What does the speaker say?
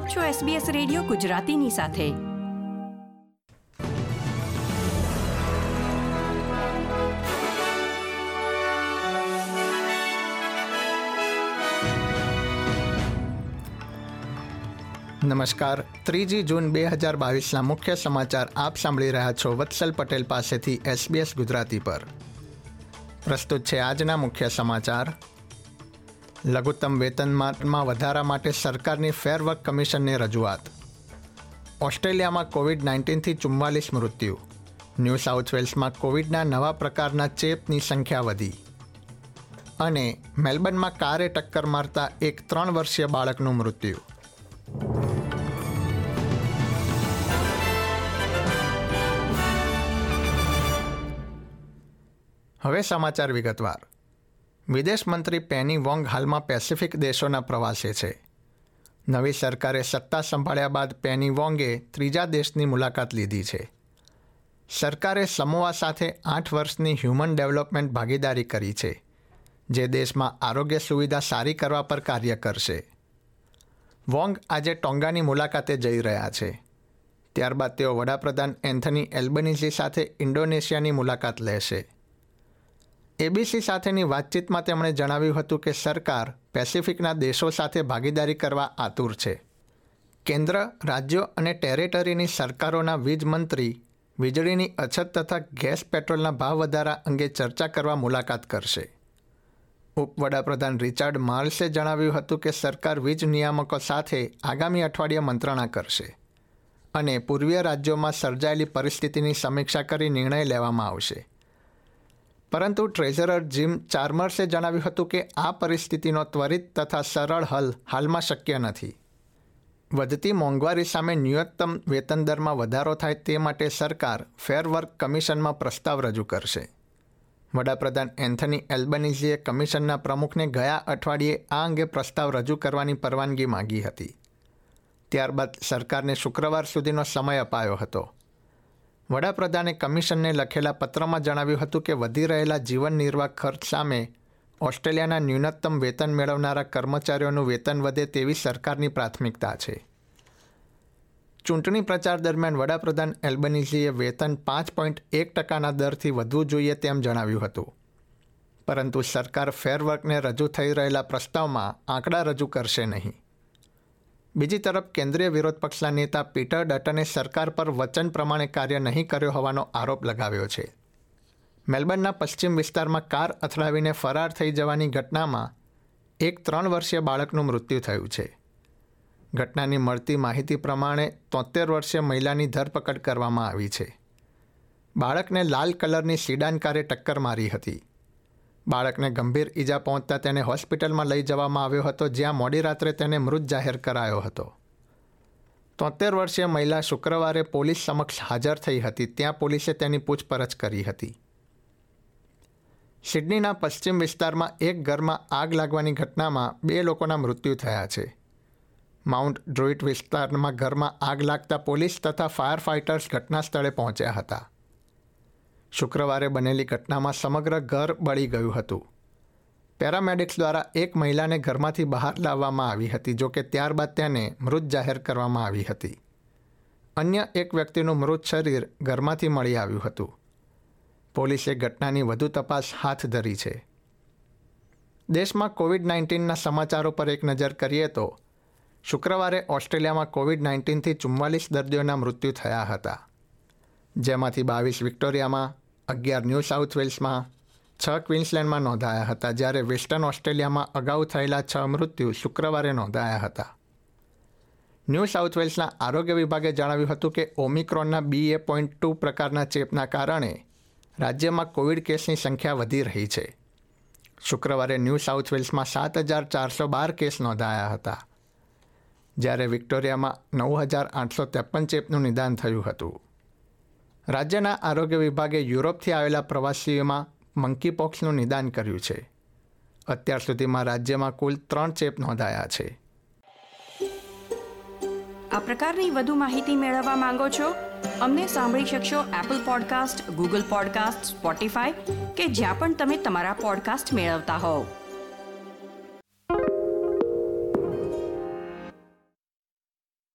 આપ છો SBS radio ગુજરાતીની સાથે. નમસ્કાર. ત્રીજી જૂન બે હજાર બાવીસના મુખ્ય સમાચાર આપ સાંભળી રહ્યા છો વત્સલ પટેલ પાસેથી એસબીએસ ગુજરાતી પર. પ્રસ્તુત છે આજના મુખ્ય સમાચાર. લઘુત્તમ વેતનમાં વધારા માટે સરકારની ફેર વર્ક કમિશનની રજૂઆત. ઓસ્ટ્રેલિયામાં કોવિડ નાઇન્ટીનથી ચુમ્માલીસ મૃત્યુ. ન્યૂ સાઉથ વેલ્સમાં કોવિડના નવા પ્રકારના ચેપની સંખ્યા વધી. અને મેલબર્નમાં કારે ટક્કર મારતા એક ત્રણ વર્ષીય બાળકનું મૃત્યુ. હવે સમાચાર વિગતવાર. વિદેશ મંત્રી પેની વોંગ હાલમાં પેસિફિક દેશોના પ્રવાસે છે. નવી સરકારે સત્તા સંભાળ્યા બાદ પેની વોંગે ત્રીજા દેશની મુલાકાત લીધી છે. સરકારે સમોઆ સાથે આઠ વર્ષની હ્યુમન ડેવલપમેન્ટ ભાગીદારી કરી છે, જે દેશમાં આરોગ્ય સુવિધા સારી કરવા પર કાર્ય કરશે. વોંગ આજે ટોંગાની મુલાકાતે જઈ રહ્યા છે. ત્યારબાદ તેઓ વડાપ્રધાન એન્થની એલ્બનીઝી સાથે ઇન્ડોનેશિયાની મુલાકાત લેશે. એબીસી સાથેની વાતચીતમાં તેમણે જણાવ્યું હતું કે સરકાર પેસિફિકના દેશો સાથે ભાગીદારી કરવા આતુર છે. કેન્દ્ર, રાજ્યો અને ટેરેટરીની સરકારોના વીજ મંત્રી વીજળીની અછત તથા ગેસ પેટ્રોલના ભાવ વધારા અંગે ચર્ચા કરવા મુલાકાત કરશે. ઉપવડાપ્રધાન રિચાર્ડ માર્લ્સે જણાવ્યું હતું કે સરકાર વીજ નિયામકો સાથે આગામી અઠવાડિયે મંત્રણા કરશે અને પૂર્વીય રાજ્યોમાં સર્જાયેલી પરિસ્થિતિની સમીક્ષા કરી નિર્ણય લેવામાં આવશે. પરંતુ ટ્રેઝરર જીમ ચાર્મર્સે જણાવ્યું હતું કે આ પરિસ્થિતિનો ત્વરિત તથા સરળ હલ હાલમાં શક્ય નથી. વધતી મોંઘવારી સામે ન્યૂનતમ વેતન દરમાં વધારો થાય તે માટે સરકાર ફેર વર્ક કમિશનમાં પ્રસ્તાવ રજૂ કરશે. વડાપ્રધાન એન્થની એલ્બનીઝીએ કમિશનના પ્રમુખને ગયા અઠવાડિયે આ અંગે પ્રસ્તાવ રજૂ કરવાની પરવાનગી માંગી હતી. ત્યારબાદ સરકારને શુક્રવાર સુધીનો સમય અપાયો હતો. વડાપ્રધાને કમિશનને લખેલા પત્રમાં જણાવ્યું હતું કે વધી રહેલા જીવન નિર્વાહ ખર્ચ સામે ઓસ્ટ્રેલિયાના ન્યૂનતમ વેતન મેળવનારા કર્મચારીઓનું વેતન વધે તેવી સરકારની પ્રાથમિકતા છે. ચૂંટણી પ્રચાર દરમિયાન વડાપ્રધાન એલ્બનીઝીએ વેતન પાંચ પોઈન્ટ એક ટકાના દરથી વધવું જોઈએ તેમ જણાવ્યું હતું. પરંતુ સરકાર ફેરવર્કને રજૂ થઈ રહેલા પ્રસ્તાવમાં આંકડા રજૂ કરશે નહીં. બીજી તરફ કેન્દ્રીય વિરોધ પક્ષના નેતા પીટર ડટને સરકાર પર વચન પ્રમાણે કાર્ય નહીં કર્યો હોવાનો આરોપ લગાવ્યો છે. મેલબર્નના પશ્ચિમ વિસ્તારમાં કાર અથડાવીને ફરાર થઈ જવાની ઘટનામાં એક ત્રણ વર્ષીય બાળકનું મૃત્યુ થયું છે. ઘટનાની મળતી માહિતી પ્રમાણે તોતેર વર્ષીય મહિલાની ધરપકડ કરવામાં આવી છે. બાળકને લાલ કલરની સીડાન કારે ટક્કર મારી હતી. બાળકને ગંભીર ઈજા પહોંચતા તેને હોસ્પિટલમાં લઈ જવામાં આવ્યો હતો, જ્યાં મોડી રાત્રે તેને મૃત જાહેર કરાયો હતો. તોતેર વર્ષીય મહિલા શુક્રવારે પોલીસ સમક્ષ હાજર થઈ હતી, ત્યાં પોલીસે તેની પૂછપરછ કરી હતી. સિડનીના પશ્ચિમ વિસ્તારમાં એક ઘરમાં આગ લાગવાની ઘટનામાં બે લોકોના મૃત્યુ થયા છે. માઉન્ટ ડ્રુઇટ વિસ્તારમાં ઘરમાં આગ લાગતા પોલીસ તથા ફાયર ફાઇટર્સ ઘટના સ્થળે પહોંચ્યા હતા. શુક્રવારે બનેલી ઘટનામાં સમગ્ર ઘર બળી ગયું હતું. પેરામેડિક્સ દ્વારા એક મહિલાને ઘરમાંથી બહાર લાવવામાં આવી હતી જોકે ત્યારબાદ તેને મૃત જાહેર કરવામાં આવી હતી. અન્ય એક વ્યક્તિનું મૃત શરીર ઘરમાંથી મળી આવ્યું હતું. પોલીસે ઘટનાની વધુ તપાસ હાથ ધરી છે. દેશમાં કોવિડ નાઇન્ટીનના સમાચારો પર એક નજર કરીએ તો, શુક્રવારે ઓસ્ટ્રેલિયામાં કોવિડ નાઇન્ટીનથી ચુમ્માલીસ દર્દીઓના મૃત્યુ થયા હતા. જેમાંથી બાવીસ વિક્ટોરિયામાં અગિયાર ન્યૂ સાઉથ વેલ્સમાં છ ક્વિન્સલેન્ડમાં નોંધાયા હતા, જ્યારે વેસ્ટર્ન ઓસ્ટ્રેલિયામાં અગાઉ થયેલા છ મૃત્યુ શુક્રવારે નોંધાયા હતા. ન્યૂ સાઉથ વેલ્સના આરોગ્ય વિભાગે જણાવ્યું હતું કે, ઓમિક્રોનના બી એ પોઈન્ટ ટુ પ્રકારના ચેપના કારણે રાજ્યમાં કોવિડ કેસની સંખ્યા વધી રહી છે. શુક્રવારે ન્યૂ સાઉથ વેલ્સમાં સાત હજાર ચારસો બાર કેસ નોંધાયા હતા, જ્યારે વિક્ટોરિયામાં નવ હજાર આઠસો ત્રેપન ચેપનું નિદાન થયું હતું. રાજ્યના આરોગ્ય વિભાગે યુરોપથી આવેલા પ્રવાસીઓમાં મંકી પોક્સનું નિદાન કર્યું છે. અત્યાર સુધીમાં રાજ્યમાં કુલ ત્રણ ચેપ નોંધાયા છે. આ પ્રકારની વધુ માહિતી મેળવવા માંગો છો? અમને સાંભળી શકશો Apple podcast Google podcast Spotify કે જ્યાં પણ તમે તમારા પોડકાસ્ટ મેળવતા હોવ.